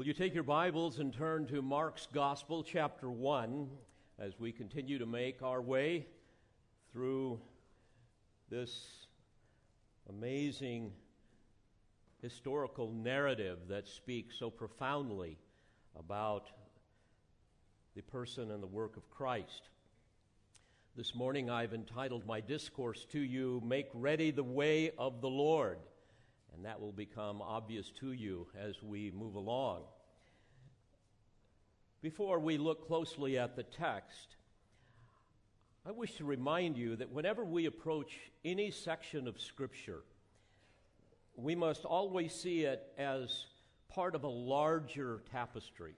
Will you take your Bibles and turn to Mark's Gospel, chapter 1, as we continue to make our way through this amazing historical narrative that speaks so profoundly about the person and the work of Christ. This morning I've entitled my discourse to you, Make Ready the Way of the Lord. And that will become obvious to you as we move along. Before we look closely at the text, I wish to remind you that whenever we approach any section of Scripture, we must always see it as part of a larger tapestry.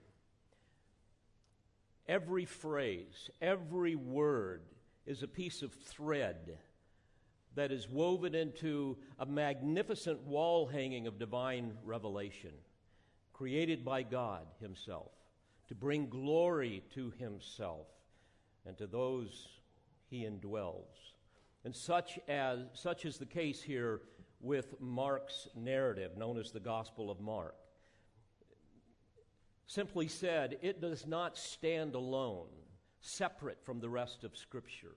Every phrase, every word is a piece of thread that is woven into a magnificent wall hanging of divine revelation, created by God Himself, to bring glory to Himself and to those He indwells. And such as such is the case here with Mark's narrative, known as the Gospel of Mark. Simply said, it does not stand alone, separate from the rest of Scripture.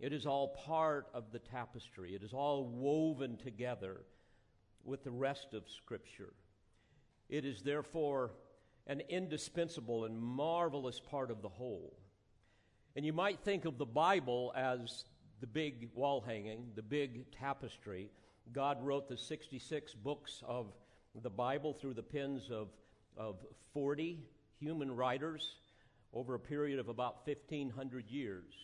It is all part of the tapestry, it is all woven together with the rest of Scripture. It is therefore an indispensable and marvelous part of the whole. And you might think of the Bible as the big wall hanging, the big tapestry. God wrote the 66 books of the Bible through the pens of, of 40 human writers over a period of about 1,500 years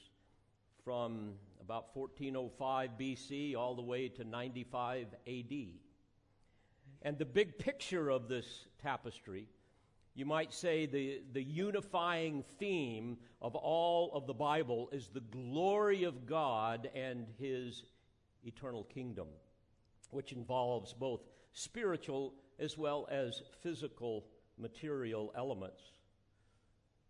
from about 1405 BC all the way to 95 AD. And the big picture of this tapestry, you might say the, the unifying theme of all of the Bible is the glory of God and His eternal kingdom, which involves both spiritual as well as physical material elements.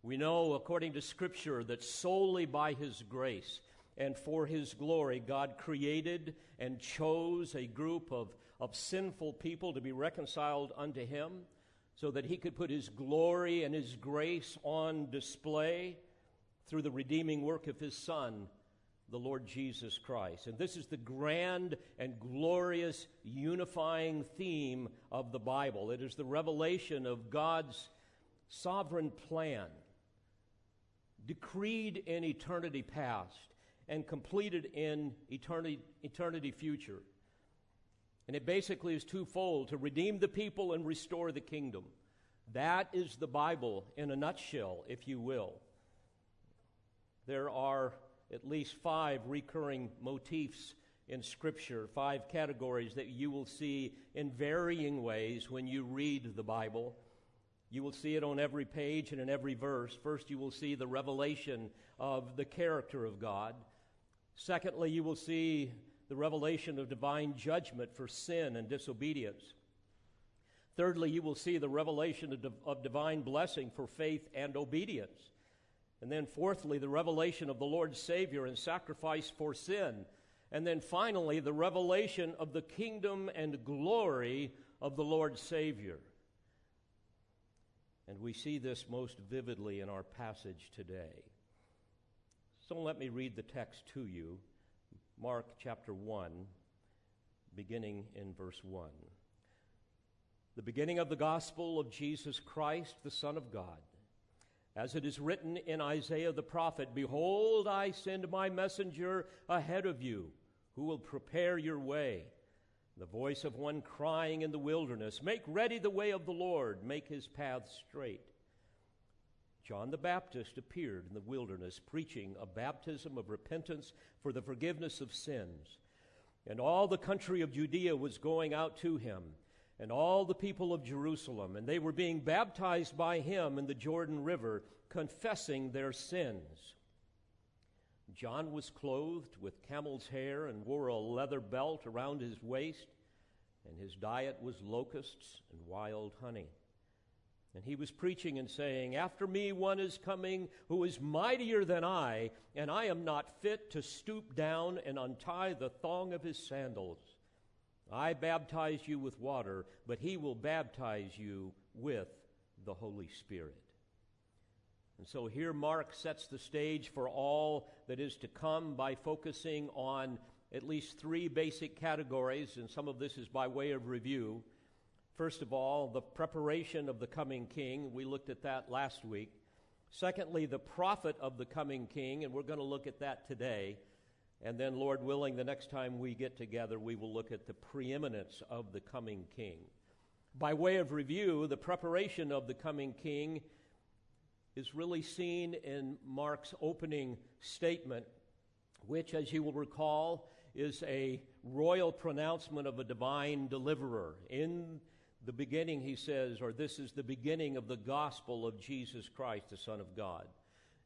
We know, according to Scripture, that solely by His grace and for His glory, God created and chose a group of, of sinful people to be reconciled unto Him so that He could put His glory and His grace on display through the redeeming work of His Son, the Lord Jesus Christ. And this is the grand and glorious unifying theme of the Bible. It is the revelation of God's sovereign plan decreed in eternity past and completed in eternity, eternity future. And it basically is twofold to redeem the people and restore the kingdom. That is the Bible in a nutshell, if you will. There are at least five recurring motifs in Scripture, five categories that you will see in varying ways when you read the Bible. You will see it on every page and in every verse. First, you will see the revelation of the character of God. Secondly, you will see the revelation of divine judgment for sin and disobedience. Thirdly, you will see the revelation of, of divine blessing for faith and obedience. And then, fourthly, the revelation of the Lord's Savior and sacrifice for sin. And then finally, the revelation of the kingdom and glory of the Lord's Savior. And we see this most vividly in our passage today. So let me read the text to you Mark chapter 1, beginning in verse 1. The beginning of the gospel of Jesus Christ, the Son of God. As it is written in Isaiah the prophet Behold, I send my messenger ahead of you, who will prepare your way the voice of one crying in the wilderness, Make ready the way of the Lord, make his path straight. John the Baptist appeared in the wilderness, preaching a baptism of repentance for the forgiveness of sins. And all the country of Judea was going out to him, and all the people of Jerusalem, and they were being baptized by him in the Jordan River, confessing their sins. John was clothed with camel's hair and wore a leather belt around his waist, and his diet was locusts and wild honey. And he was preaching and saying, After me one is coming who is mightier than I, and I am not fit to stoop down and untie the thong of his sandals. I baptize you with water, but he will baptize you with the Holy Spirit. And so here Mark sets the stage for all that is to come by focusing on at least three basic categories, and some of this is by way of review. First of all, the preparation of the coming king. We looked at that last week. Secondly, the prophet of the coming king, and we're going to look at that today. And then, Lord willing, the next time we get together, we will look at the preeminence of the coming king. By way of review, the preparation of the coming king is really seen in Mark's opening statement, which, as you will recall, is a royal pronouncement of a divine deliverer. In the beginning, he says, or this is the beginning of the gospel of Jesus Christ, the Son of God.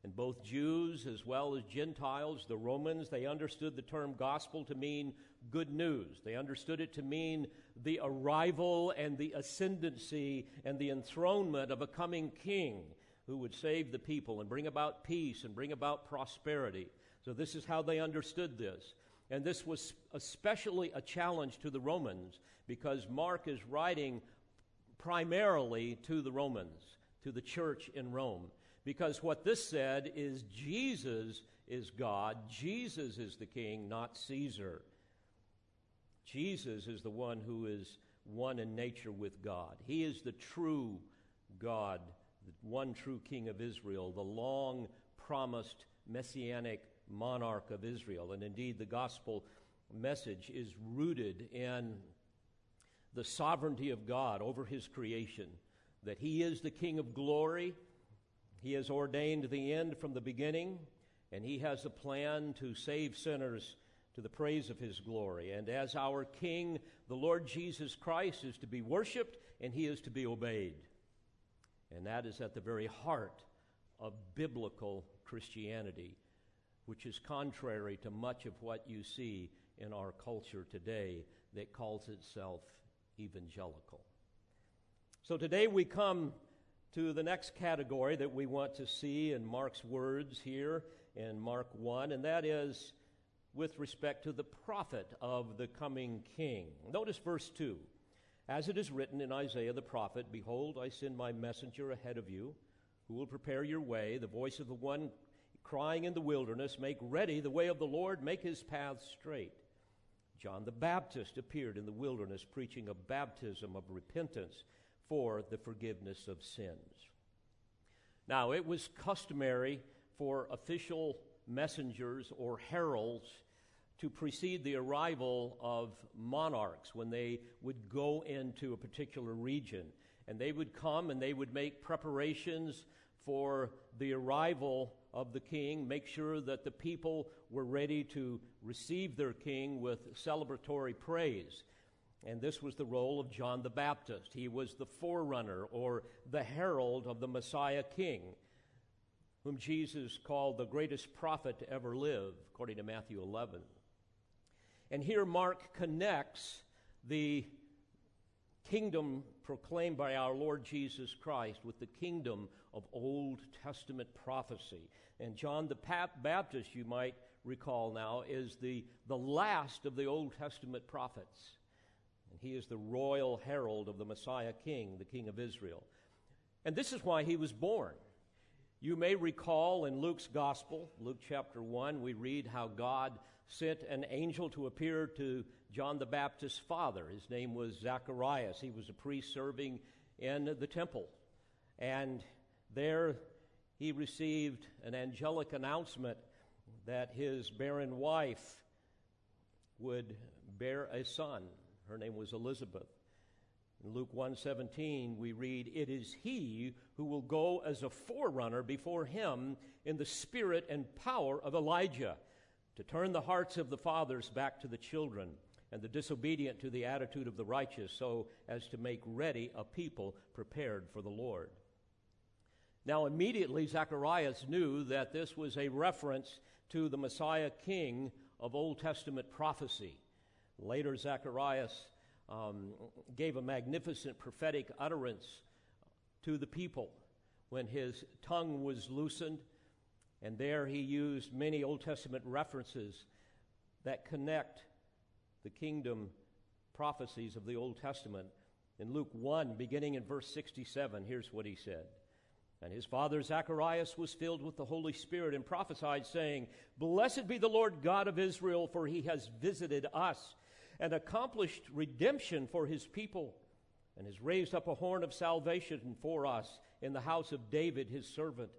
And both Jews as well as Gentiles, the Romans, they understood the term gospel to mean good news. They understood it to mean the arrival and the ascendancy and the enthronement of a coming king who would save the people and bring about peace and bring about prosperity. So, this is how they understood this. And this was especially a challenge to the Romans because Mark is writing primarily to the Romans, to the church in Rome. Because what this said is Jesus is God, Jesus is the king, not Caesar. Jesus is the one who is one in nature with God. He is the true God, the one true king of Israel, the long promised messianic monarch of Israel. And indeed, the gospel message is rooted in the sovereignty of God over his creation, that he is the King of glory. He has ordained the end from the beginning, and he has a plan to save sinners to the praise of his glory. And as our King, the Lord Jesus Christ is to be worshiped and he is to be obeyed. And that is at the very heart of biblical Christianity which is contrary to much of what you see in our culture today that calls itself evangelical. So today we come to the next category that we want to see in Mark's words here in Mark 1, and that is with respect to the prophet of the coming king. Notice verse 2. As it is written in Isaiah the prophet, Behold, I send my messenger ahead of you, who will prepare your way, the voice of the one crying in the wilderness, Make ready the way of the Lord, make his paths straight. John the Baptist appeared in the wilderness preaching a baptism of repentance for the forgiveness of sins. Now, it was customary for official messengers or heralds to precede the arrival of monarchs when they would go into a particular region. And they would come and they would make preparations for the arrival of the king, make sure that the people were ready to receive their king with celebratory praise. And this was the role of John the Baptist. He was the forerunner or the herald of the Messiah king, whom Jesus called the greatest prophet to ever live, according to Matthew 11. And here Mark connects the kingdom proclaimed by our Lord Jesus Christ with the kingdom of Old Testament prophecy. And John the Baptist, you might recall now, is the, the last of the Old Testament prophets. And he is the royal herald of the Messiah King, the King of Israel. And this is why he was born. You may recall in Luke's Gospel, Luke chapter 1, we read how God sent an angel to appear to John the Baptist's father. His name was Zacharias. He was a priest serving in the temple. And there he received an angelic announcement that his barren wife would bear a son. Her name was Elizabeth. In Luke 1:17 we read it is he who will go as a forerunner before him in the spirit and power of Elijah to turn the hearts of the fathers back to the children and the disobedient to the attitude of the righteous, so as to make ready a people prepared for the Lord. Now, immediately, Zacharias knew that this was a reference to the Messiah King of Old Testament prophecy. Later, Zacharias um, gave a magnificent prophetic utterance to the people when his tongue was loosened, and there he used many Old Testament references that connect the kingdom prophecies of the Old Testament In Luke 1, beginning in verse 67, here's what he said. And his father Zacharias was filled with the Holy Spirit and prophesied, saying, Blessed be the Lord God of Israel, for he has visited us and accomplished redemption for his people, and has raised up a horn of salvation for us in the house of David his servant,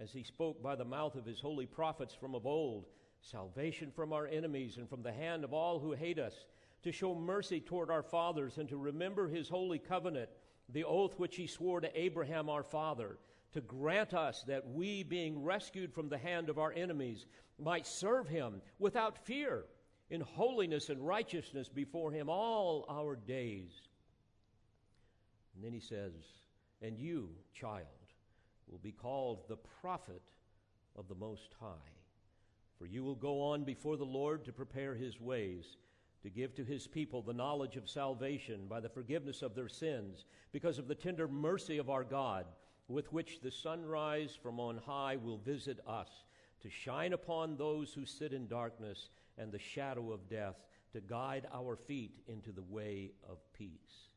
as he spoke by the mouth of his holy prophets from of old, salvation from our enemies and from the hand of all who hate us, to show mercy toward our fathers, and to remember his holy covenant the oath which he swore to Abraham our father, to grant us that we, being rescued from the hand of our enemies, might serve him without fear, in holiness and righteousness before him all our days. And then he says, And you, child, will be called the prophet of the Most High. For you will go on before the Lord to prepare his ways to give to his people the knowledge of salvation by the forgiveness of their sins, because of the tender mercy of our God, with which the sunrise from on high will visit us, to shine upon those who sit in darkness and the shadow of death, to guide our feet into the way of peace.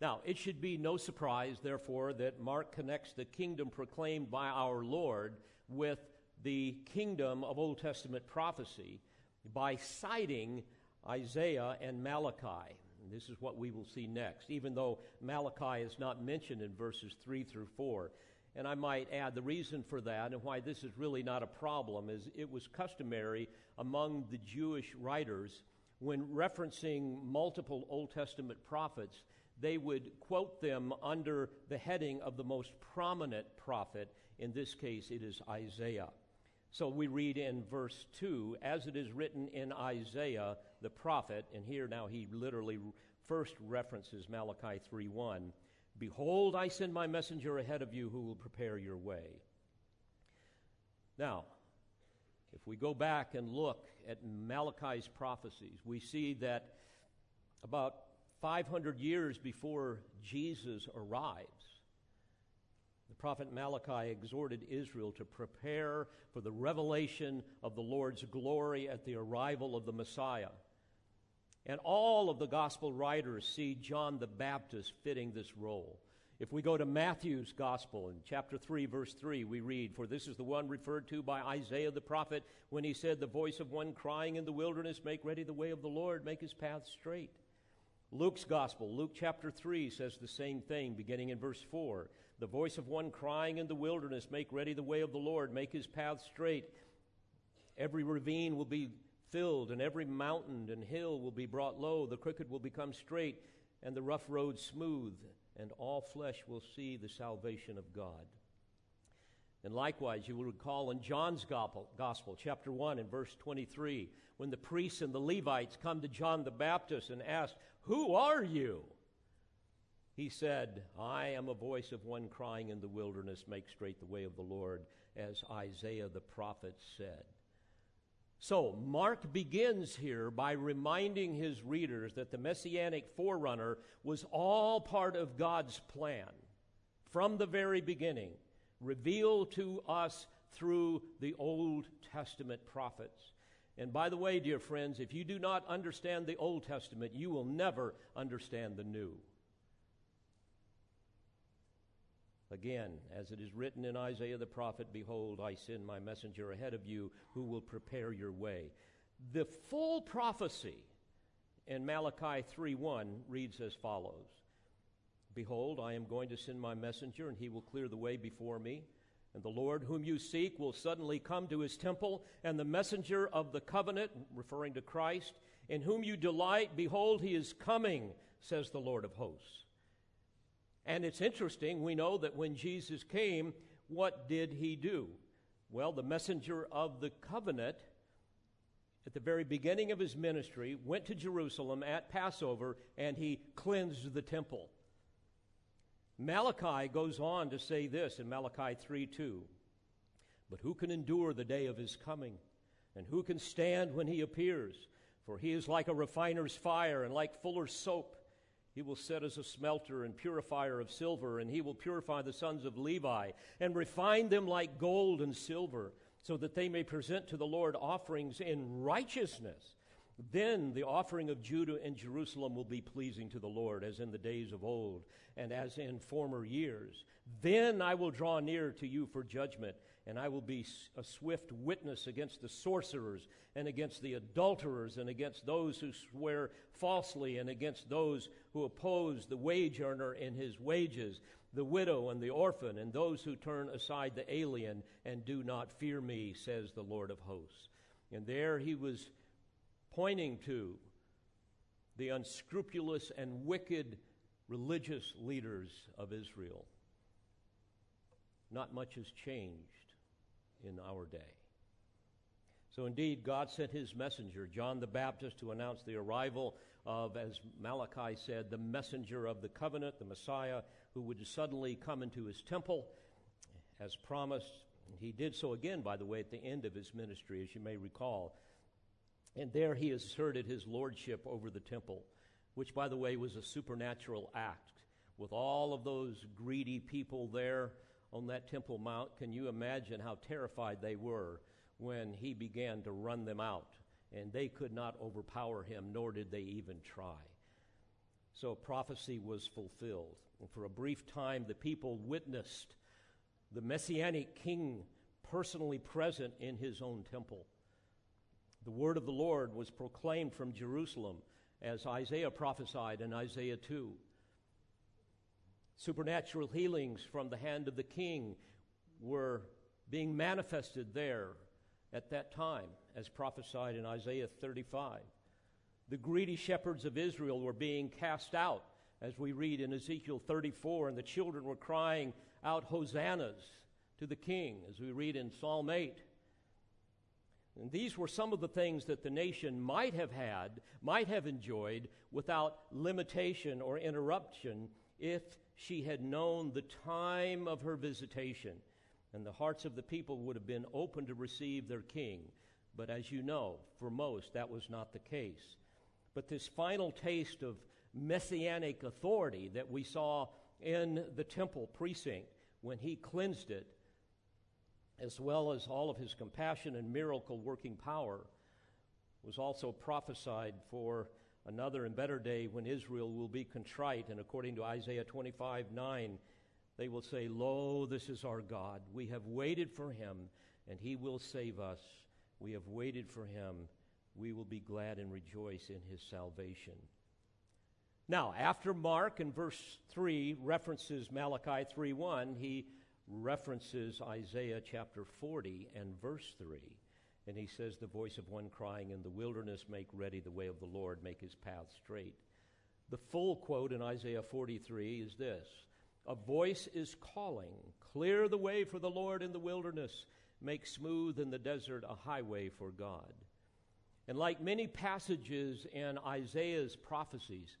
Now, it should be no surprise, therefore, that Mark connects the kingdom proclaimed by our Lord with the kingdom of Old Testament prophecy by citing Isaiah and Malachi. And this is what we will see next, even though Malachi is not mentioned in verses 3 through 4. And I might add the reason for that and why this is really not a problem is it was customary among the Jewish writers when referencing multiple Old Testament prophets, they would quote them under the heading of the most prominent prophet. In this case, it is Isaiah. So we read in verse 2 as it is written in Isaiah the prophet, and here now he literally first references Malachi 3:1. Behold, I send my messenger ahead of you who will prepare your way. Now, if we go back and look at Malachi's prophecies, we see that about 500 years before Jesus arrives, the prophet Malachi exhorted Israel to prepare for the revelation of the Lord's glory at the arrival of the Messiah. And all of the gospel writers see John the Baptist fitting this role. If we go to Matthew's gospel in chapter 3, verse 3, we read, For this is the one referred to by Isaiah the prophet when he said, The voice of one crying in the wilderness, Make ready the way of the Lord, make his path straight. Luke's gospel, Luke chapter 3, says the same thing, beginning in verse 4 the voice of one crying in the wilderness, Make ready the way of the Lord, make his path straight. Every ravine will be filled, and every mountain and hill will be brought low. The crooked will become straight, and the rough road smooth, and all flesh will see the salvation of God. And likewise, you will recall in John's gospel, chapter 1 and verse 23, when the priests and the Levites come to John the Baptist and ask, Who are you? He said, I am a voice of one crying in the wilderness, make straight the way of the Lord, as Isaiah the prophet said. So, Mark begins here by reminding his readers that the messianic forerunner was all part of God's plan from the very beginning, revealed to us through the Old Testament prophets. And by the way, dear friends, if you do not understand the Old Testament, you will never understand the New. Again, as it is written in Isaiah the prophet, Behold, I send my messenger ahead of you who will prepare your way. The full prophecy in Malachi 3:1 reads as follows Behold, I am going to send my messenger, and he will clear the way before me. And the Lord whom you seek will suddenly come to his temple, and the messenger of the covenant, referring to Christ, in whom you delight, behold, he is coming, says the Lord of hosts. And it's interesting, we know that when Jesus came, what did he do? Well, the messenger of the covenant, at the very beginning of his ministry, went to Jerusalem at Passover and he cleansed the temple. Malachi goes on to say this in Malachi 3 2. But who can endure the day of his coming? And who can stand when he appears? For he is like a refiner's fire and like fuller's soap. He will set as a smelter and purifier of silver, and he will purify the sons of Levi and refine them like gold and silver, so that they may present to the Lord offerings in righteousness. Then the offering of Judah and Jerusalem will be pleasing to the Lord, as in the days of old and as in former years. Then I will draw near to you for judgment, and I will be a swift witness against the sorcerers, and against the adulterers, and against those who swear falsely, and against those who oppose the wage earner in his wages, the widow and the orphan, and those who turn aside the alien and do not fear me, says the Lord of hosts. And there he was pointing to the unscrupulous and wicked religious leaders of Israel. Not much has changed in our day. So, indeed, God sent his messenger, John the Baptist, to announce the arrival of, as Malachi said, the messenger of the covenant, the Messiah, who would suddenly come into his temple as promised. He did so again, by the way, at the end of his ministry, as you may recall. And there he asserted his lordship over the temple, which, by the way, was a supernatural act. With all of those greedy people there on that Temple Mount, can you imagine how terrified they were when he began to run them out? And they could not overpower him, nor did they even try. So prophecy was fulfilled. And for a brief time, the people witnessed the messianic king personally present in his own temple. The word of the Lord was proclaimed from Jerusalem as Isaiah prophesied in Isaiah 2. Supernatural healings from the hand of the king were being manifested there at that time, as prophesied in Isaiah 35. The greedy shepherds of Israel were being cast out, as we read in Ezekiel 34, and the children were crying out hosannas to the king, as we read in Psalm 8. And these were some of the things that the nation might have had, might have enjoyed without limitation or interruption if she had known the time of her visitation. And the hearts of the people would have been open to receive their king. But as you know, for most, that was not the case. But this final taste of messianic authority that we saw in the temple precinct when he cleansed it as well as all of his compassion and miracle working power, was also prophesied for another and better day when Israel will be contrite. And according to Isaiah 25 9, they will say, Lo, this is our God. We have waited for him, and he will save us. We have waited for him. We will be glad and rejoice in his salvation. Now, after Mark in verse 3 references Malachi 3 1, he references Isaiah chapter 40 and verse 3. And he says, The voice of one crying in the wilderness, Make ready the way of the Lord, make his path straight. The full quote in Isaiah 43 is this A voice is calling, Clear the way for the Lord in the wilderness, make smooth in the desert a highway for God. And like many passages in Isaiah's prophecies,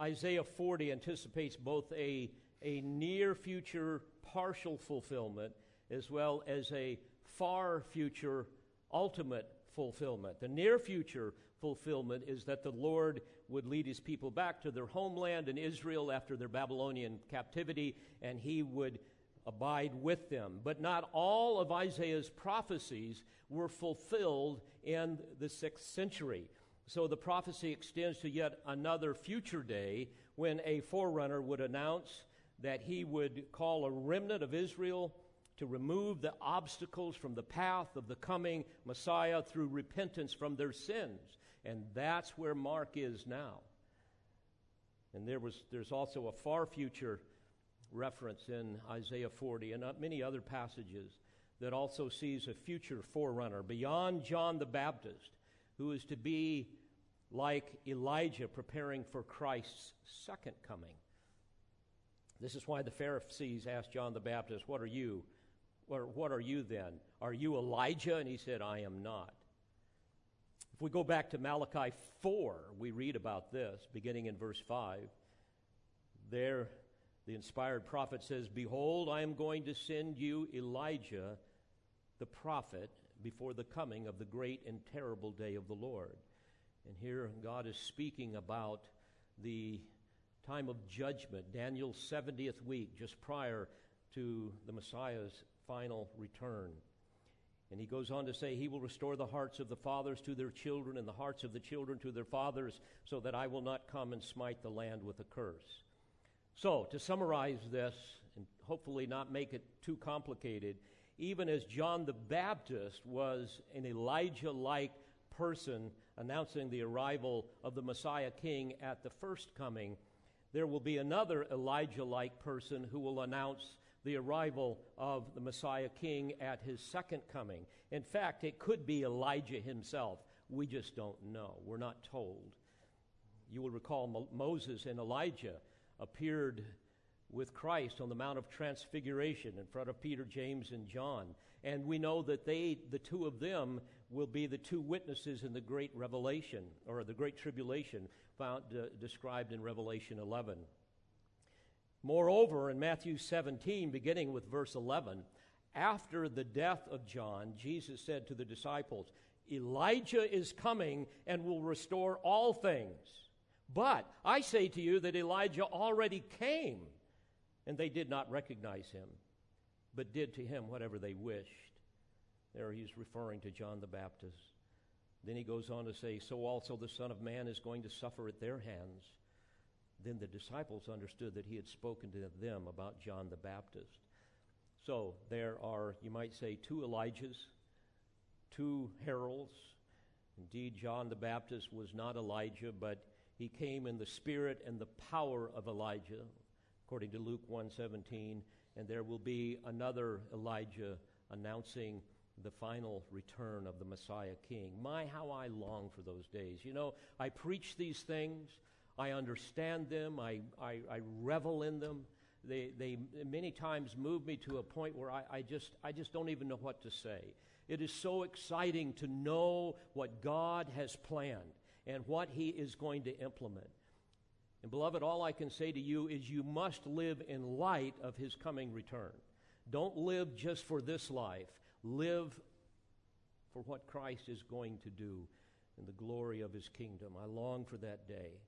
Isaiah 40 anticipates both a, a near future partial fulfillment as well as a far future ultimate fulfillment. The near future fulfillment is that the Lord would lead his people back to their homeland in Israel after their Babylonian captivity, and he would abide with them. But not all of Isaiah's prophecies were fulfilled in the sixth century. So the prophecy extends to yet another future day when a forerunner would announce that he would call a remnant of Israel to remove the obstacles from the path of the coming Messiah through repentance from their sins. And that's where Mark is now. And there was, there's also a far future reference in Isaiah 40 and uh, many other passages that also sees a future forerunner beyond John the Baptist, who is to be like Elijah preparing for Christ's second coming. This is why the Pharisees asked John the Baptist, What are you? What are you then? Are you Elijah? And he said, I am not. If we go back to Malachi 4, we read about this, beginning in verse 5. There, the inspired prophet says, Behold, I am going to send you Elijah, the prophet, before the coming of the great and terrible day of the Lord. And here God is speaking about the time of judgment, Daniel's 70th week, just prior to the Messiah's final return. And he goes on to say, He will restore the hearts of the fathers to their children, and the hearts of the children to their fathers, so that I will not come and smite the land with a curse. So, to summarize this, and hopefully not make it too complicated, even as John the Baptist was an Elijah like person announcing the arrival of the Messiah King at the first coming, there will be another Elijah like person who will announce the arrival of the Messiah King at his second coming. In fact, it could be Elijah himself. We just don't know. We're not told. You will recall Mo- Moses and Elijah appeared with Christ on the Mount of Transfiguration in front of Peter, James, and John. And we know that they, the two of them, will be the two witnesses in the great revelation, or the great tribulation, found, uh, described in Revelation 11. Moreover, in Matthew 17, beginning with verse 11, after the death of John, Jesus said to the disciples, Elijah is coming and will restore all things. But I say to you that Elijah already came, and they did not recognize him, but did to him whatever they wished. There he's referring to John the Baptist. Then he goes on to say, So also the Son of Man is going to suffer at their hands. Then the disciples understood that he had spoken to them about John the Baptist. So there are, you might say, two Elijahs, two heralds. Indeed, John the Baptist was not Elijah, but he came in the spirit and the power of Elijah, according to Luke 1:17, and there will be another Elijah announcing the final return of the Messiah King. My, how I long for those days. You know, I preach these things. I understand them, I, I, I revel in them. They, they many times move me to a point where I, I, just, I just don't even know what to say. It is so exciting to know what God has planned and what He is going to implement. And, beloved, all I can say to you is you must live in light of His coming return. Don't live just for this life, live for what Christ is going to do in the glory of His kingdom. I long for that day.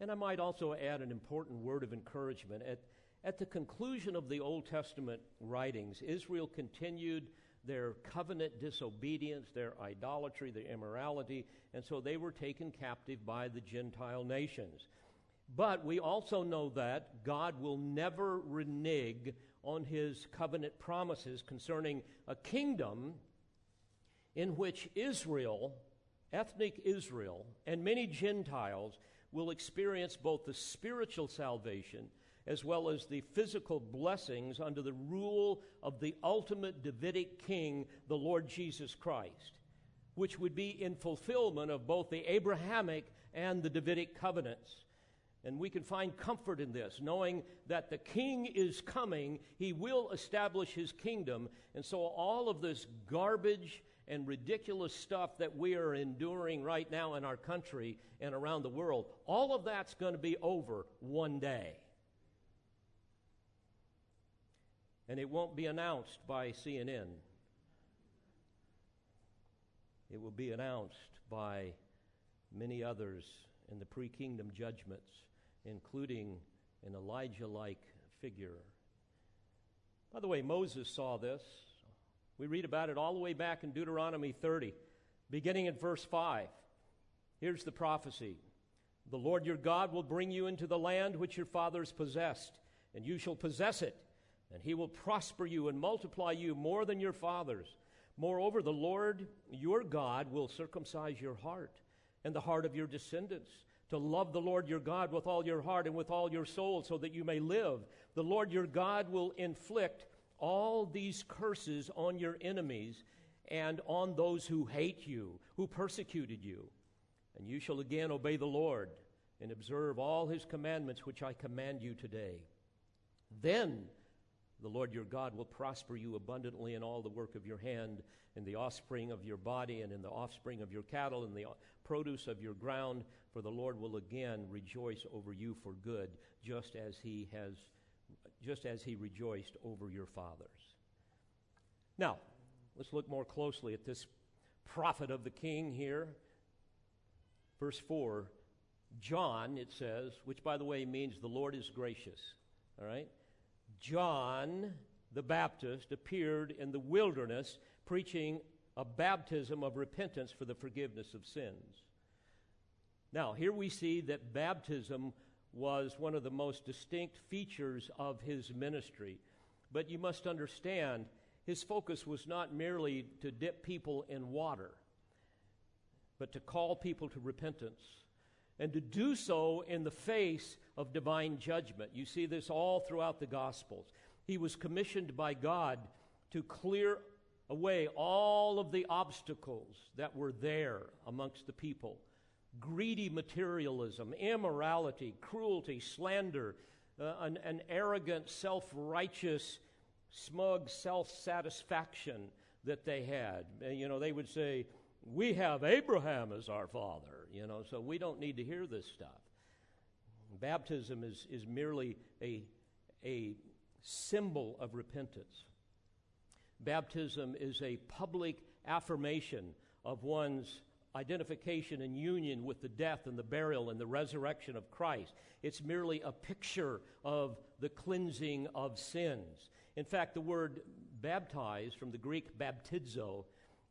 And I might also add an important word of encouragement. At, at the conclusion of the Old Testament writings, Israel continued their covenant disobedience, their idolatry, their immorality, and so they were taken captive by the Gentile nations. But we also know that God will never renege on his covenant promises concerning a kingdom in which Israel, ethnic Israel, and many Gentiles will experience both the spiritual salvation as well as the physical blessings under the rule of the ultimate Davidic king, the Lord Jesus Christ, which would be in fulfillment of both the Abrahamic and the Davidic covenants. And we can find comfort in this, knowing that the king is coming, he will establish his kingdom. And so all of this garbage and ridiculous stuff that we are enduring right now in our country and around the world, all of that's going to be over one day. And it won't be announced by CNN. It will be announced by many others in the pre kingdom judgments, including an Elijah like figure. By the way, Moses saw this. We read about it all the way back in Deuteronomy 30, beginning at verse 5. Here's the prophecy The Lord your God will bring you into the land which your fathers possessed, and you shall possess it, and he will prosper you and multiply you more than your fathers. Moreover, the Lord your God will circumcise your heart and the heart of your descendants to love the Lord your God with all your heart and with all your soul so that you may live. The Lord your God will inflict all these curses on your enemies and on those who hate you, who persecuted you. And you shall again obey the Lord and observe all his commandments which I command you today. Then the Lord your God will prosper you abundantly in all the work of your hand, in the offspring of your body, and in the offspring of your cattle, and the produce of your ground, for the Lord will again rejoice over you for good, just as he has just as he rejoiced over your fathers. Now, let's look more closely at this prophet of the king here. Verse 4 John, it says, which by the way means the Lord is gracious. All right? John the Baptist appeared in the wilderness preaching a baptism of repentance for the forgiveness of sins. Now, here we see that baptism was one of the most distinct features of his ministry. But you must understand, his focus was not merely to dip people in water, but to call people to repentance and to do so in the face of divine judgment. You see this all throughout the Gospels. He was commissioned by God to clear away all of the obstacles that were there amongst the people greedy materialism, immorality, cruelty, slander, uh, an, an arrogant, self righteous, smug self satisfaction that they had. You know, they would say, We have Abraham as our father, you know, so we don't need to hear this stuff. Baptism is, is merely a, a symbol of repentance. Baptism is a public affirmation of one's identification and union with the death and the burial and the resurrection of Christ. It's merely a picture of the cleansing of sins. In fact, the word baptize from the Greek baptizo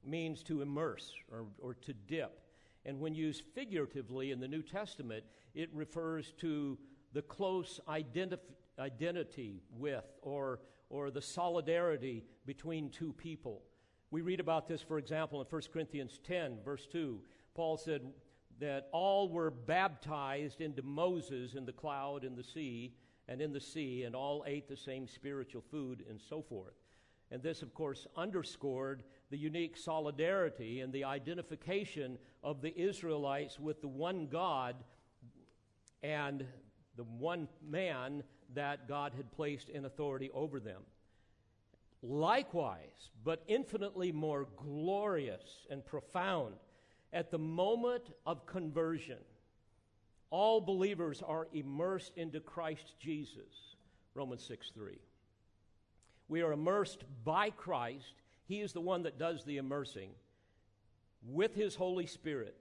means to immerse or, or to dip. And when used figuratively in the New Testament, it refers to the close identif- identity with or, or the solidarity between two people. We read about this, for example, in 1 Corinthians 10, verse 2. Paul said that all were baptized into Moses in the cloud, in the sea, and in the sea, and all ate the same spiritual food, and so forth. And this, of course, underscored the unique solidarity and the identification of the Israelites with the one God and the one man that God had placed in authority over them. Likewise, but infinitely more glorious and profound, at the moment of conversion, all believers are immersed into Christ Jesus. Romans 6 3. We are immersed by Christ. He is the one that does the immersing with His Holy Spirit.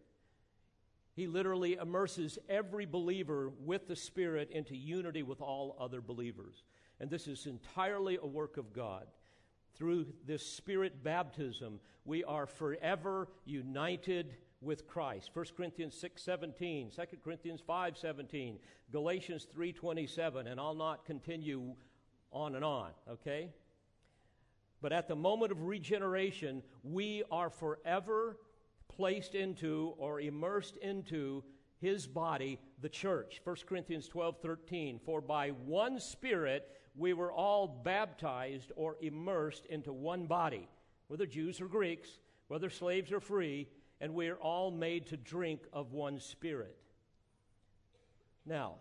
He literally immerses every believer with the Spirit into unity with all other believers. And this is entirely a work of God through this spirit baptism, we are forever united with Christ. 1 Corinthians 6 17, 2 Corinthians 5 17, Galatians 3 27, and I'll not continue on and on, okay? But at the moment of regeneration, we are forever placed into or immersed into his body, the church. 1 Corinthians 12 13, for by one Spirit we were all baptized or immersed into one body, whether Jews or Greeks, whether slaves or free, and we are all made to drink of one spirit. Now,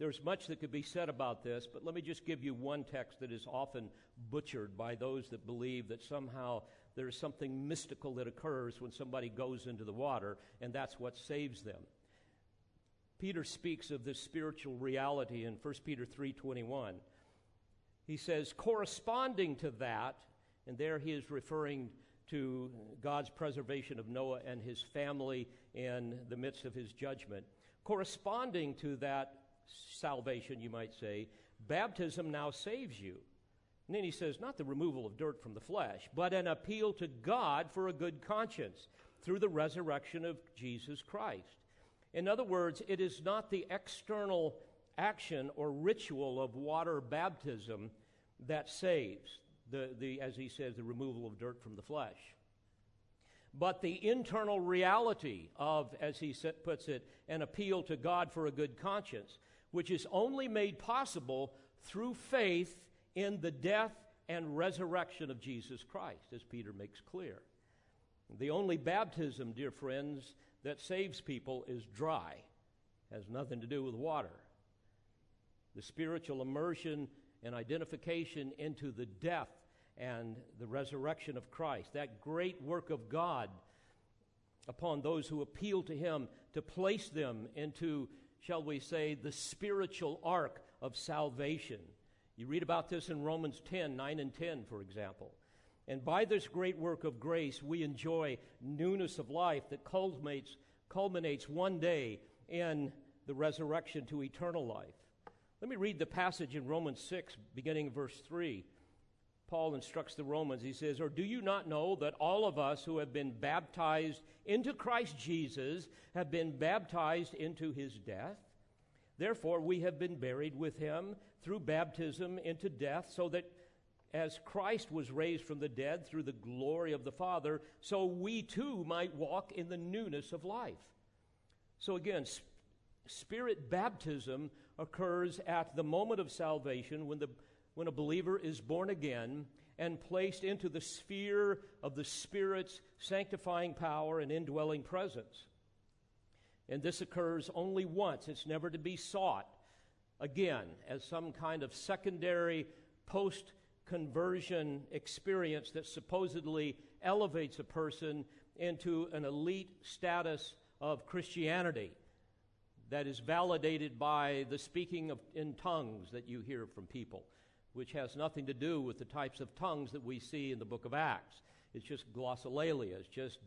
there's much that could be said about this, but let me just give you one text that is often butchered by those that believe that somehow there's something mystical that occurs when somebody goes into the water, and that's what saves them. Peter speaks of this spiritual reality in 1 Peter 3:21. He says corresponding to that, and there he is referring to God's preservation of Noah and his family in the midst of his judgment. Corresponding to that salvation, you might say, baptism now saves you. And then he says, not the removal of dirt from the flesh, but an appeal to God for a good conscience through the resurrection of Jesus Christ. In other words, it is not the external action or ritual of water baptism that saves, the, the, as he says, the removal of dirt from the flesh. But the internal reality of, as he puts it, an appeal to God for a good conscience, which is only made possible through faith in the death and resurrection of Jesus Christ, as Peter makes clear. The only baptism, dear friends, that saves people is dry, has nothing to do with water. The spiritual immersion and identification into the death and the resurrection of Christ, that great work of God upon those who appeal to Him to place them into, shall we say, the spiritual ark of salvation. You read about this in Romans 10 9 and 10, for example. And by this great work of grace, we enjoy newness of life that culminates, culminates one day in the resurrection to eternal life. Let me read the passage in Romans 6, beginning verse 3. Paul instructs the Romans. He says, Or do you not know that all of us who have been baptized into Christ Jesus have been baptized into his death? Therefore, we have been buried with him through baptism into death, so that as Christ was raised from the dead through the glory of the Father, so we too might walk in the newness of life. So again, spirit baptism occurs at the moment of salvation when the when a believer is born again and placed into the sphere of the Spirit's sanctifying power and indwelling presence. And this occurs only once, it's never to be sought again as some kind of secondary post conversion experience that supposedly elevates a person into an elite status of Christianity that is validated by the speaking of, in tongues that you hear from people which has nothing to do with the types of tongues that we see in the book of Acts. It's just glossolalia, it's just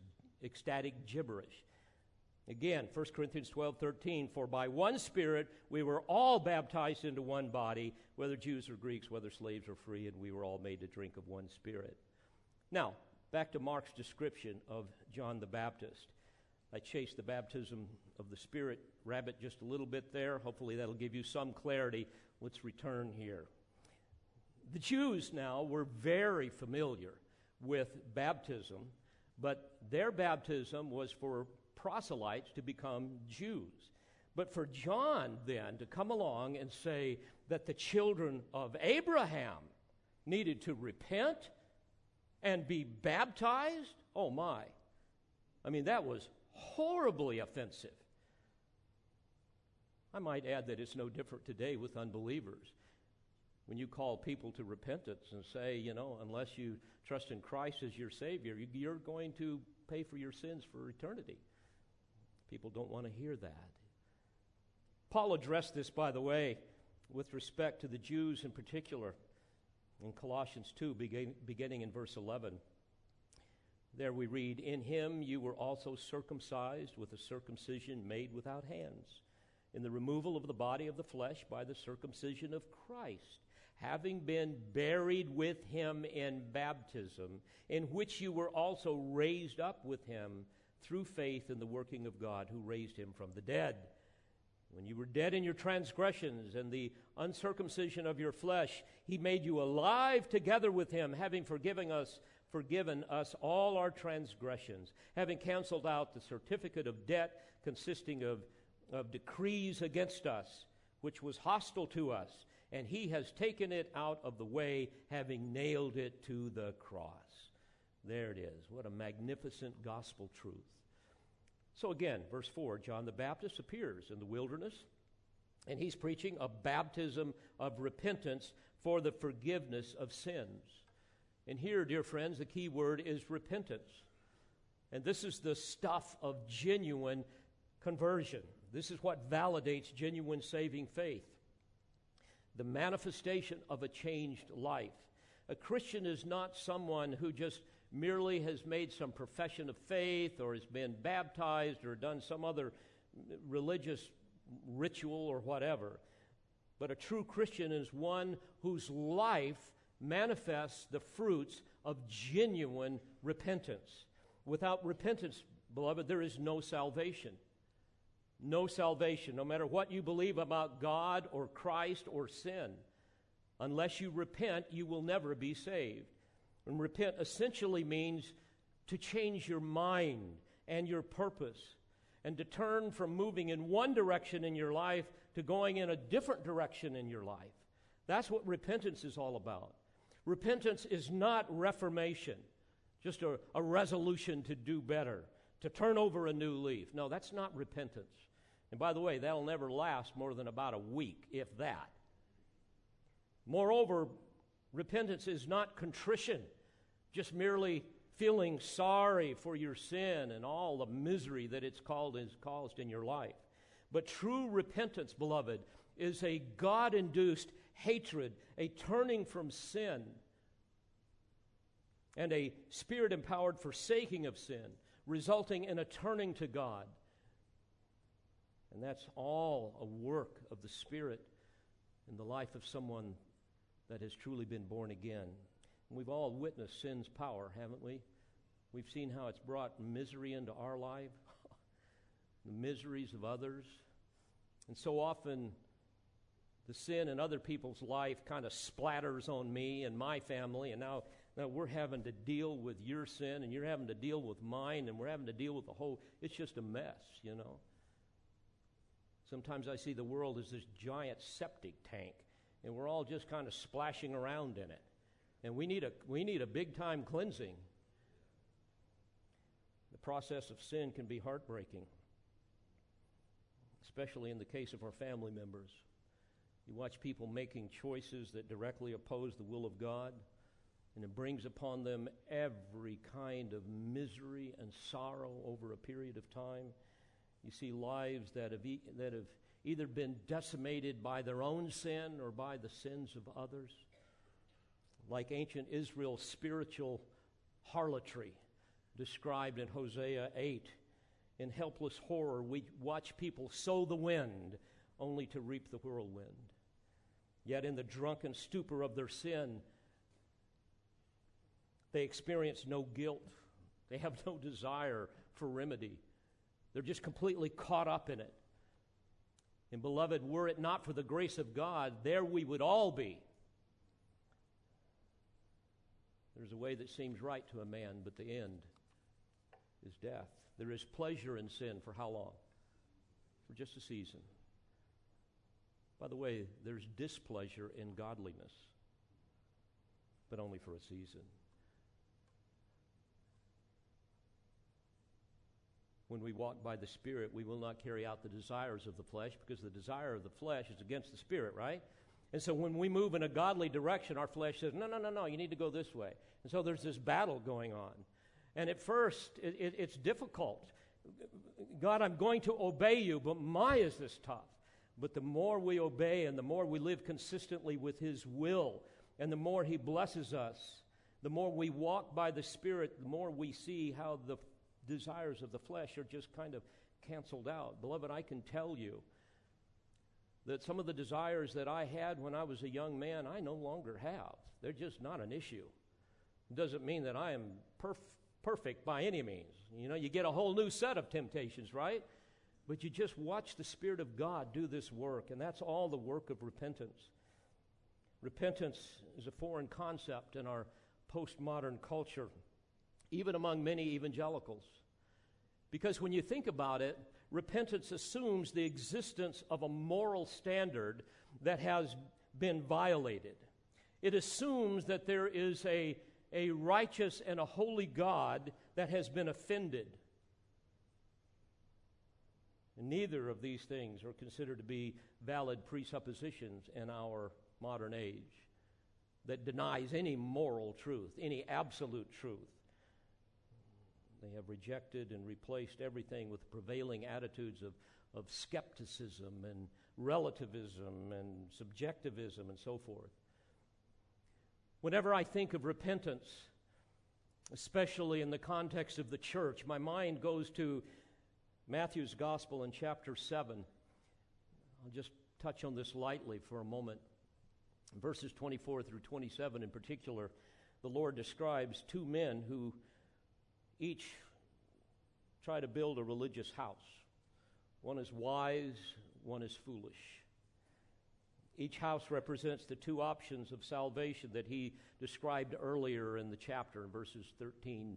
ecstatic gibberish. Again, 1 Corinthians 12, 13, for by one Spirit we were all baptized into one body, whether Jews or Greeks, whether slaves or free, and we were all made to drink of one Spirit. Now, back to Mark's description of John the Baptist. I chased the baptism of the Spirit rabbit just a little bit there. Hopefully, that'll give you some clarity. Let's return here. The Jews now were very familiar with baptism, but their baptism was for proselytes to become Jews. But for John then to come along and say that the children of Abraham needed to repent and be baptized, oh my. I mean, that was horribly offensive. I might add that it's no different today with unbelievers when you call people to repentance and say, you know, unless you trust in Christ as your Savior, you're going to pay for your sins for eternity. People don't want to hear that. Paul addressed this, by the way, with respect to the Jews in particular in Colossians 2, beginning in verse 11. There we read, In him you were also circumcised with a circumcision made without hands, in the removal of the body of the flesh by the circumcision of Christ having been buried with him in baptism, in which you were also raised up with him through faith in the working of God who raised him from the dead. When you were dead in your transgressions and the uncircumcision of your flesh, he made you alive together with him, having forgiven us, forgiven us all our transgressions, having canceled out the certificate of debt consisting of, of decrees against us, which was hostile to us and he has taken it out of the way, having nailed it to the cross. There it is. What a magnificent gospel truth. So, again, verse 4 John the Baptist appears in the wilderness, and he's preaching a baptism of repentance for the forgiveness of sins. And here, dear friends, the key word is repentance. And this is the stuff of genuine conversion. This is what validates genuine saving faith the manifestation of a changed life. A Christian is not someone who just merely has made some profession of faith or has been baptized or done some other religious ritual or whatever. But a true Christian is one whose life manifests the fruits of genuine repentance. Without repentance, beloved, there is no salvation no salvation, no matter what you believe about God or Christ or sin. Unless you repent, you will never be saved. And repent essentially means to change your mind and your purpose and to turn from moving in one direction in your life to going in a different direction in your life. That's what repentance is all about. Repentance is not reformation, just a, a resolution to do better, to turn over a new leaf. No, that's not repentance. And by the way, that'll never last more than about a week, if that. Moreover, repentance is not contrition, just merely feeling sorry for your sin and all the misery that it's called is caused in your life. But true repentance, beloved, is a God induced hatred, a turning from sin, and a spirit empowered forsaking of sin, resulting in a turning to God. And that's all a work of the Spirit in the life of someone that has truly been born again. We've all witnessed sin's power, haven't we? We've seen how it's brought misery into our life, the miseries of others. And so often, the sin in other people's life kind of splatters on me and my family, and now, now we're having to deal with your sin, and you're having to deal with mine, and we're having to deal with the whole. It's just a mess, you know. Sometimes I see the world as this giant septic tank, and we're all just kind of splashing around in it. And we need a, we need a big time cleansing. The process of sin can be heartbreaking, especially in the case of our family members. You watch people making choices that directly oppose the will of God, and it brings upon them every kind of misery and sorrow over a period of time. You see lives that have, e- that have either been decimated by their own sin or by the sins of others. Like ancient Israel's spiritual harlotry described in Hosea 8. In helpless horror, we watch people sow the wind only to reap the whirlwind. Yet, in the drunken stupor of their sin, they experience no guilt. They have no desire for remedy. They're just completely caught up in it. And, beloved, were it not for the grace of God, there we would all be. There's a way that seems right to a man, but the end is death. There is pleasure in sin for how long? For just a season. By the way, there's displeasure in godliness, but only for a season. When we walk by the Spirit, we will not carry out the desires of the flesh because the desire of the flesh is against the Spirit, right? And so when we move in a godly direction, our flesh says, no, no, no, no, you need to go this way. And so there's this battle going on. And at first, it, it, it's difficult. God, I'm going to obey you, but my is this tough. But the more we obey and the more we live consistently with His will, and the more He blesses us, the more we walk by the Spirit, the more we see how the desires of the flesh are just kind of canceled out. Beloved, I can tell you that some of the desires that I had when I was a young man, I no longer have. They're just not an issue. It doesn't mean that I am perf- perfect by any means. You know, you get a whole new set of temptations, right? But you just watch the Spirit of God do this work, and that's all the work of repentance. Repentance is a foreign concept in our postmodern culture, even among many evangelicals. Because when you think about it, repentance assumes the existence of a moral standard that has been violated. It assumes that there is a, a righteous and a holy God that has been offended. And neither of these things are considered to be valid presuppositions in our modern age that denies any moral truth, any absolute truth. They have rejected and replaced everything with prevailing attitudes of, of skepticism and relativism and subjectivism and so forth. Whenever I think of repentance, especially in the context of the church, my mind goes to Matthew's Gospel in chapter 7. I'll just touch on this lightly for a moment. verses 24 through 27 in particular, the Lord describes two men who each try to build a religious house. One is wise, one is foolish. Each house represents the two options of salvation that he described earlier in the chapter, in verses 13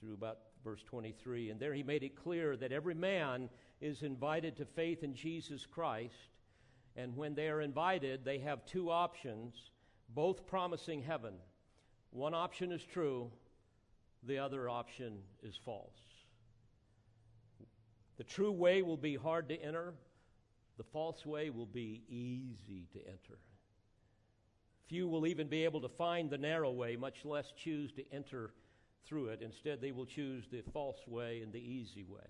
through about verse 23. And there he made it clear that every man is invited to faith in Jesus Christ. And when they are invited, they have two options, both promising heaven. One option is true, the other option is false. The true way will be hard to enter, the false way will be easy to enter. Few will even be able to find the narrow way, much less choose to enter through it. Instead, they will choose the false way and the easy way.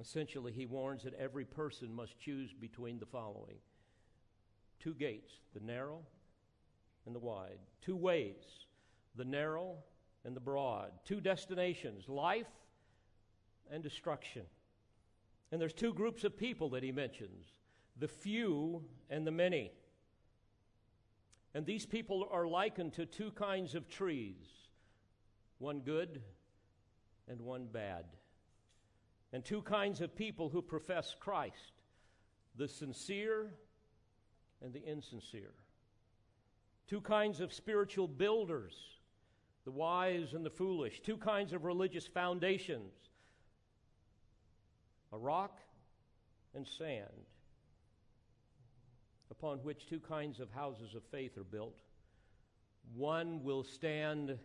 Essentially, he warns that every person must choose between the following two gates, the narrow and the wide, two ways, the narrow and the broad, two destinations, life and destruction. And there's two groups of people that he mentions the few and the many. And these people are likened to two kinds of trees one good and one bad. And two kinds of people who profess Christ the sincere and the insincere. Two kinds of spiritual builders the wise and the foolish. Two kinds of religious foundations a rock and sand, upon which two kinds of houses of faith are built. One will stand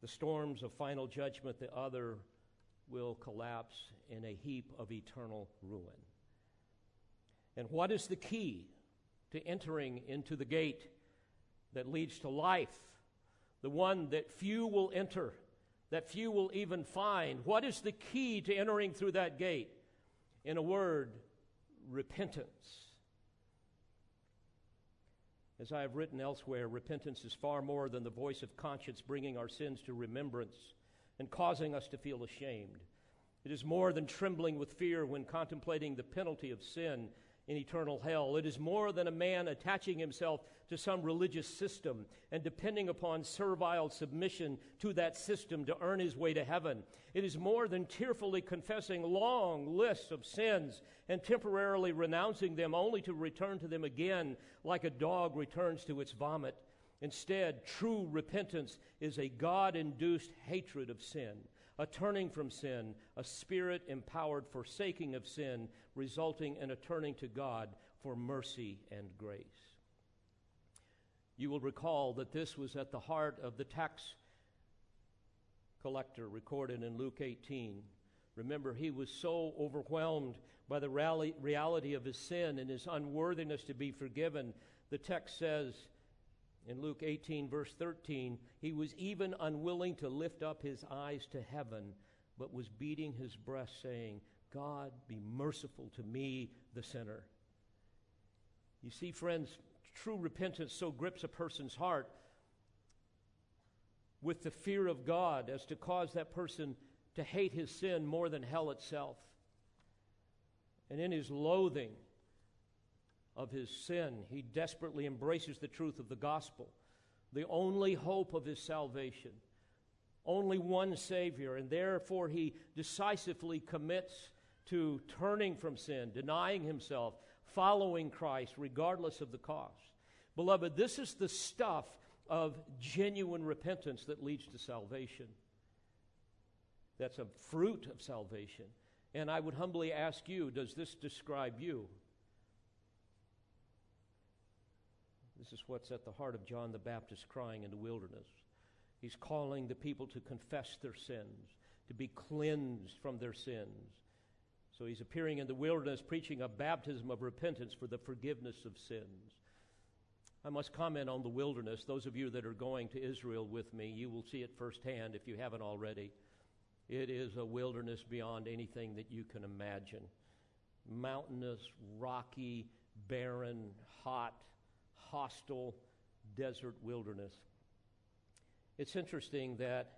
the storms of final judgment, the other will collapse in a heap of eternal ruin. And what is the key to entering into the gate that leads to life? The one that few will enter, that few will even find. What is the key to entering through that gate? In a word, repentance. As I have written elsewhere, repentance is far more than the voice of conscience bringing our sins to remembrance and causing us to feel ashamed. It is more than trembling with fear when contemplating the penalty of sin in eternal hell. It is more than a man attaching himself to some religious system and depending upon servile submission to that system to earn his way to heaven. It is more than tearfully confessing long lists of sins and temporarily renouncing them only to return to them again like a dog returns to its vomit. Instead, true repentance is a God induced hatred of sin a turning from sin, a spirit empowered forsaking of sin, resulting in a turning to God for mercy and grace. You will recall that this was at the heart of the tax collector recorded in Luke 18. Remember, he was so overwhelmed by the reality of his sin and his unworthiness to be forgiven. The text says, in Luke 18, verse 13, he was even unwilling to lift up his eyes to heaven, but was beating his breast, saying, God, be merciful to me, the sinner. You see, friends, true repentance so grips a person's heart with the fear of God as to cause that person to hate his sin more than hell itself. And in his loathing, of his sin, he desperately embraces the truth of the gospel, the only hope of his salvation, only one Savior, and therefore he decisively commits to turning from sin, denying himself, following Christ, regardless of the cost. Beloved, this is the stuff of genuine repentance that leads to salvation. That's a fruit of salvation. And I would humbly ask you does this describe you? This is what's at the heart of John the Baptist crying in the wilderness. He's calling the people to confess their sins, to be cleansed from their sins. So he's appearing in the wilderness preaching a baptism of repentance for the forgiveness of sins. I must comment on the wilderness. Those of you that are going to Israel with me, you will see it firsthand if you haven't already. It is a wilderness beyond anything that you can imagine mountainous, rocky, barren, hot, hostile desert wilderness. It's interesting that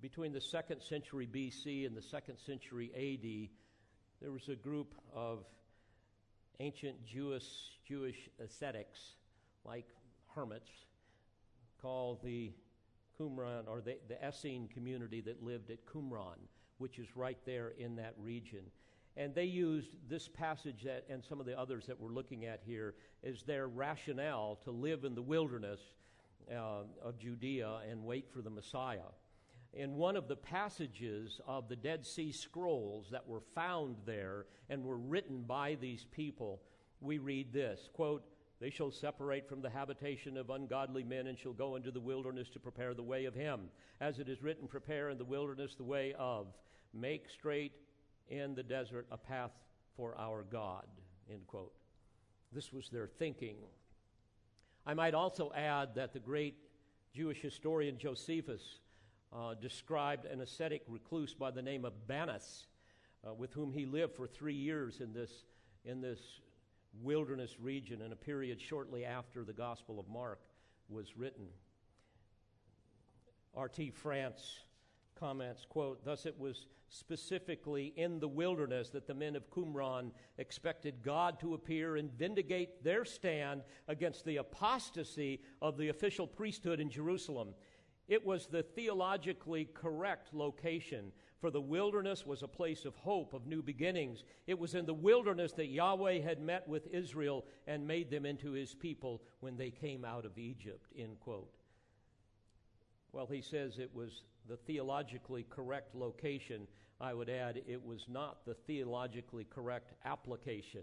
between the second century BC and the second century AD, there was a group of ancient Jewish, Jewish ascetics, like hermits, called the Qumran, or the, the Essene community that lived at Qumran, which is right there in that region. And they used this passage that, and some of the others that we're looking at here as their rationale to live in the wilderness uh, of Judea and wait for the Messiah. In one of the passages of the Dead Sea Scrolls that were found there and were written by these people, we read this quote, They shall separate from the habitation of ungodly men and shall go into the wilderness to prepare the way of him. As it is written, Prepare in the wilderness the way of, make straight in the desert a path for our God. End quote. This was their thinking. I might also add that the great Jewish historian Josephus uh, described an ascetic recluse by the name of Bannus, uh, with whom he lived for three years in this, in this wilderness region in a period shortly after the Gospel of Mark was written. R.T. France comments, quote, Thus it was specifically in the wilderness that the men of Qumran expected God to appear and vindicate their stand against the apostasy of the official priesthood in Jerusalem. It was the theologically correct location, for the wilderness was a place of hope, of new beginnings. It was in the wilderness that Yahweh had met with Israel and made them into his people when they came out of Egypt. End quote. Well, he says it was the theologically correct location. I would add it was not the theologically correct application.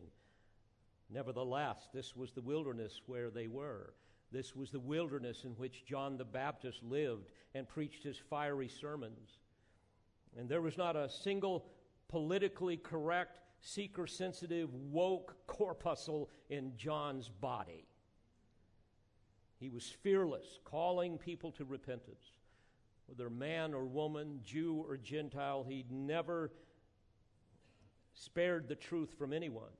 Nevertheless, this was the wilderness where they were. This was the wilderness in which John the Baptist lived and preached his fiery sermons. And there was not a single politically correct, seeker sensitive, woke corpuscle in John's body. He was fearless, calling people to repentance. Whether man or woman, Jew or Gentile, he never spared the truth from anyone.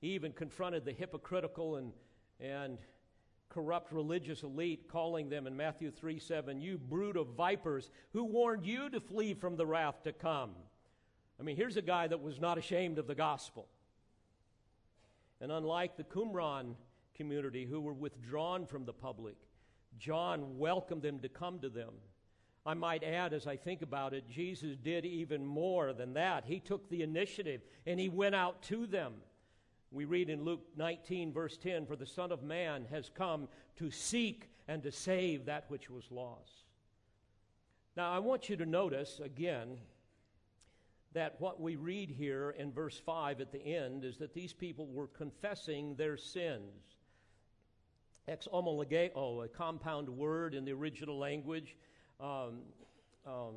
He even confronted the hypocritical and, and corrupt religious elite, calling them in Matthew 3 7, You brood of vipers, who warned you to flee from the wrath to come? I mean, here's a guy that was not ashamed of the gospel. And unlike the Qumran community who were withdrawn from the public, John welcomed them to come to them. I might add, as I think about it, Jesus did even more than that. He took the initiative and he went out to them. We read in Luke 19, verse 10 For the Son of Man has come to seek and to save that which was lost. Now, I want you to notice again that what we read here in verse 5 at the end is that these people were confessing their sins. Exomologeo, a compound word in the original language. Um, um,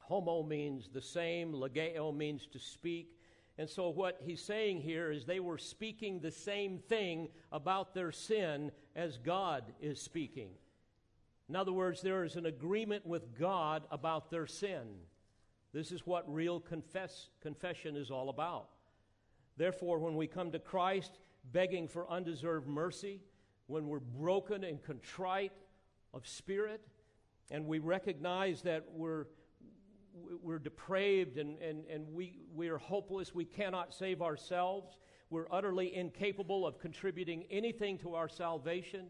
homo means the same, legeo means to speak. And so, what he's saying here is they were speaking the same thing about their sin as God is speaking. In other words, there is an agreement with God about their sin. This is what real confess, confession is all about. Therefore, when we come to Christ begging for undeserved mercy, when we're broken and contrite of spirit, and we recognize that we're we're depraved and, and, and we, we are hopeless. We cannot save ourselves. We're utterly incapable of contributing anything to our salvation.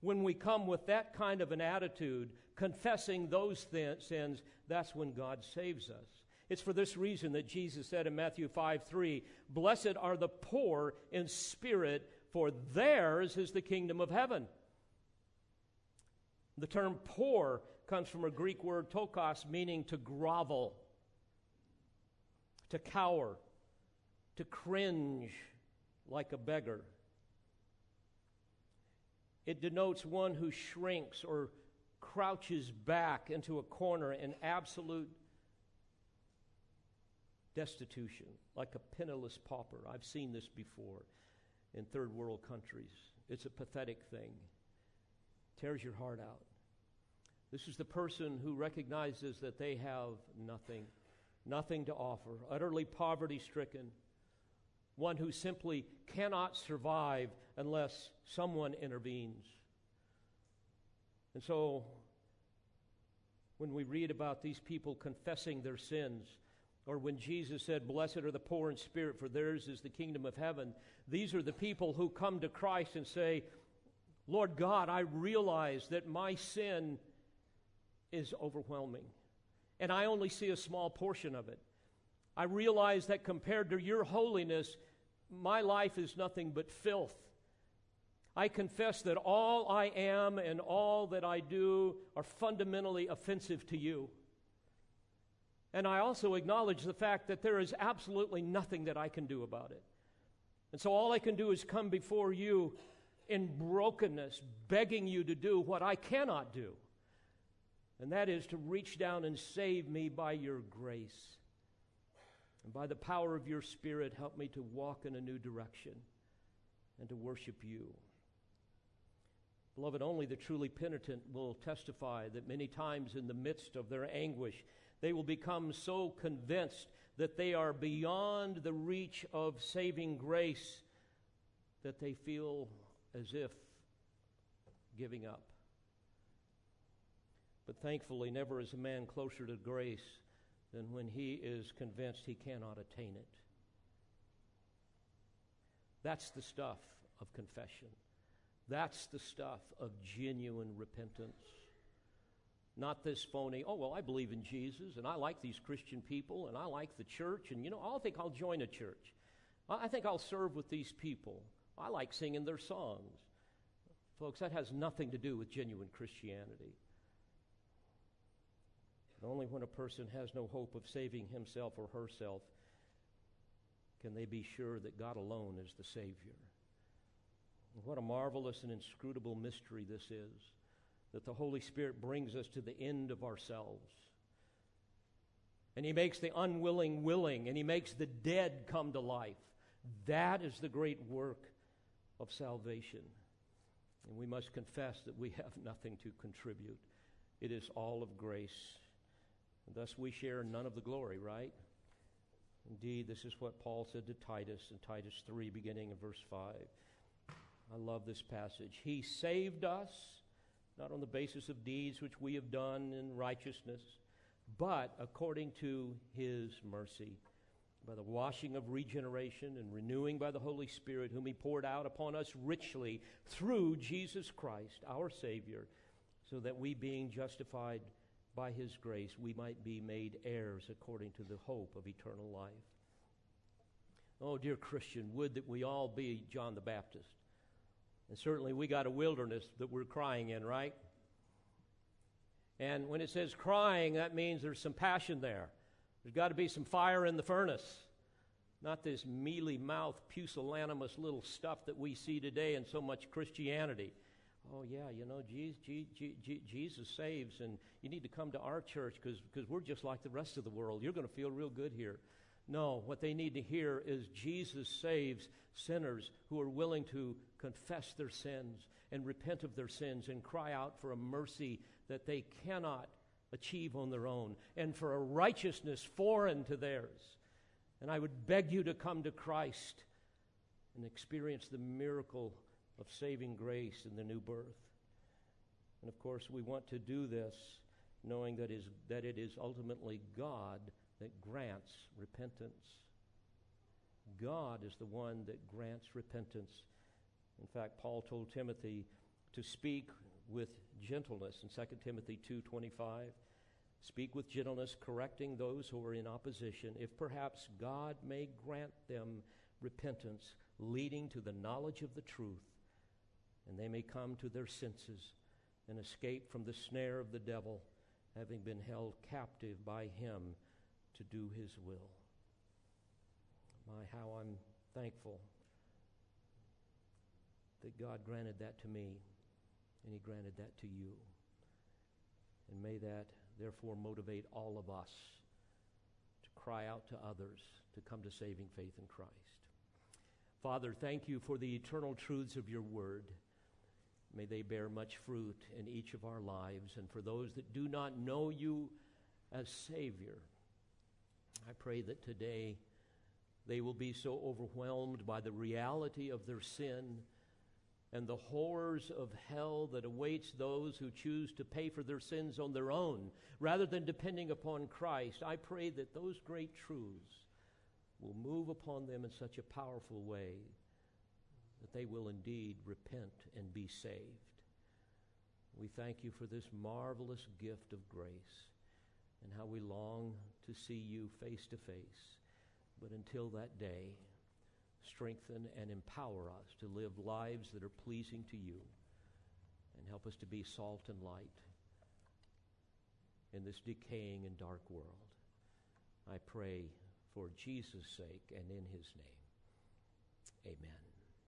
When we come with that kind of an attitude, confessing those th- sins, that's when God saves us. It's for this reason that Jesus said in Matthew 5 3, Blessed are the poor in spirit, for theirs is the kingdom of heaven. The term poor comes from a Greek word ptochos, meaning to grovel, to cower, to cringe like a beggar. It denotes one who shrinks or crouches back into a corner in absolute destitution, like a penniless pauper. I've seen this before in third world countries. It's a pathetic thing. Tears your heart out. This is the person who recognizes that they have nothing, nothing to offer, utterly poverty stricken, one who simply cannot survive unless someone intervenes. And so, when we read about these people confessing their sins, or when Jesus said, Blessed are the poor in spirit, for theirs is the kingdom of heaven, these are the people who come to Christ and say, Lord God, I realize that my sin is overwhelming. And I only see a small portion of it. I realize that compared to your holiness, my life is nothing but filth. I confess that all I am and all that I do are fundamentally offensive to you. And I also acknowledge the fact that there is absolutely nothing that I can do about it. And so all I can do is come before you in brokenness, begging you to do what I cannot do and that is to reach down and save me by your grace. And by the power of your Spirit, help me to walk in a new direction and to worship you. Beloved, only the truly penitent will testify that many times in the midst of their anguish, they will become so convinced that they are beyond the reach of saving grace that they feel as if giving up. But thankfully, never is a man closer to grace than when he is convinced he cannot attain it. That's the stuff of confession. That's the stuff of genuine repentance. Not this phony, oh, well, I believe in Jesus and I like these Christian people and I like the church and, you know, I think I'll join a church. I think I'll serve with these people. I like singing their songs. Folks, that has nothing to do with genuine Christianity. Only when a person has no hope of saving himself or herself can they be sure that God alone is the Savior. What a marvelous and inscrutable mystery this is that the Holy Spirit brings us to the end of ourselves. And He makes the unwilling willing, and He makes the dead come to life. That is the great work of salvation. And we must confess that we have nothing to contribute. It is all of grace. Thus we share none of the glory, right? Indeed, this is what Paul said to Titus in Titus 3, beginning in verse 5. I love this passage. He saved us, not on the basis of deeds which we have done in righteousness, but according to his mercy, by the washing of regeneration and renewing by the Holy Spirit, whom he poured out upon us richly through Jesus Christ, our Savior, so that we, being justified by his grace, we might be made heirs according to the hope of eternal life. Oh, dear Christian, would that we all be John the Baptist. And certainly we got a wilderness that we're crying in, right? And when it says crying, that means there's some passion there. There's got to be some fire in the furnace. Not this mealy mouth, pusillanimous little stuff that we see today in so much Christianity. Oh, yeah, you know, Jesus saves, and you need to come to our church because we're just like the rest of the world. You're going to feel real good here. No, what they need to hear is Jesus saves sinners who are willing to confess their sins and repent of their sins and cry out for a mercy that they cannot achieve on their own and for a righteousness foreign to theirs. And I would beg you to come to Christ and experience the miracle of saving grace in the new birth. And of course, we want to do this knowing that, is, that it is ultimately God that grants repentance. God is the one that grants repentance. In fact, Paul told Timothy to speak with gentleness in 2 Timothy 2:25. Speak with gentleness, correcting those who are in opposition, if perhaps God may grant them repentance, leading to the knowledge of the truth, and they may come to their senses and escape from the snare of the devil, having been held captive by him to do his will. My, how I'm thankful that God granted that to me, and he granted that to you. And may that therefore motivate all of us to cry out to others to come to saving faith in Christ. Father, thank you for the eternal truths of your word. May they bear much fruit in each of our lives. And for those that do not know you as Savior, I pray that today they will be so overwhelmed by the reality of their sin and the horrors of hell that awaits those who choose to pay for their sins on their own rather than depending upon Christ. I pray that those great truths will move upon them in such a powerful way that they will indeed repent and be saved. We thank you for this marvelous gift of grace and how we long to see you face to face. But until that day, strengthen and empower us to live lives that are pleasing to you and help us to be salt and light in this decaying and dark world. I pray for Jesus' sake and in his name. Amen.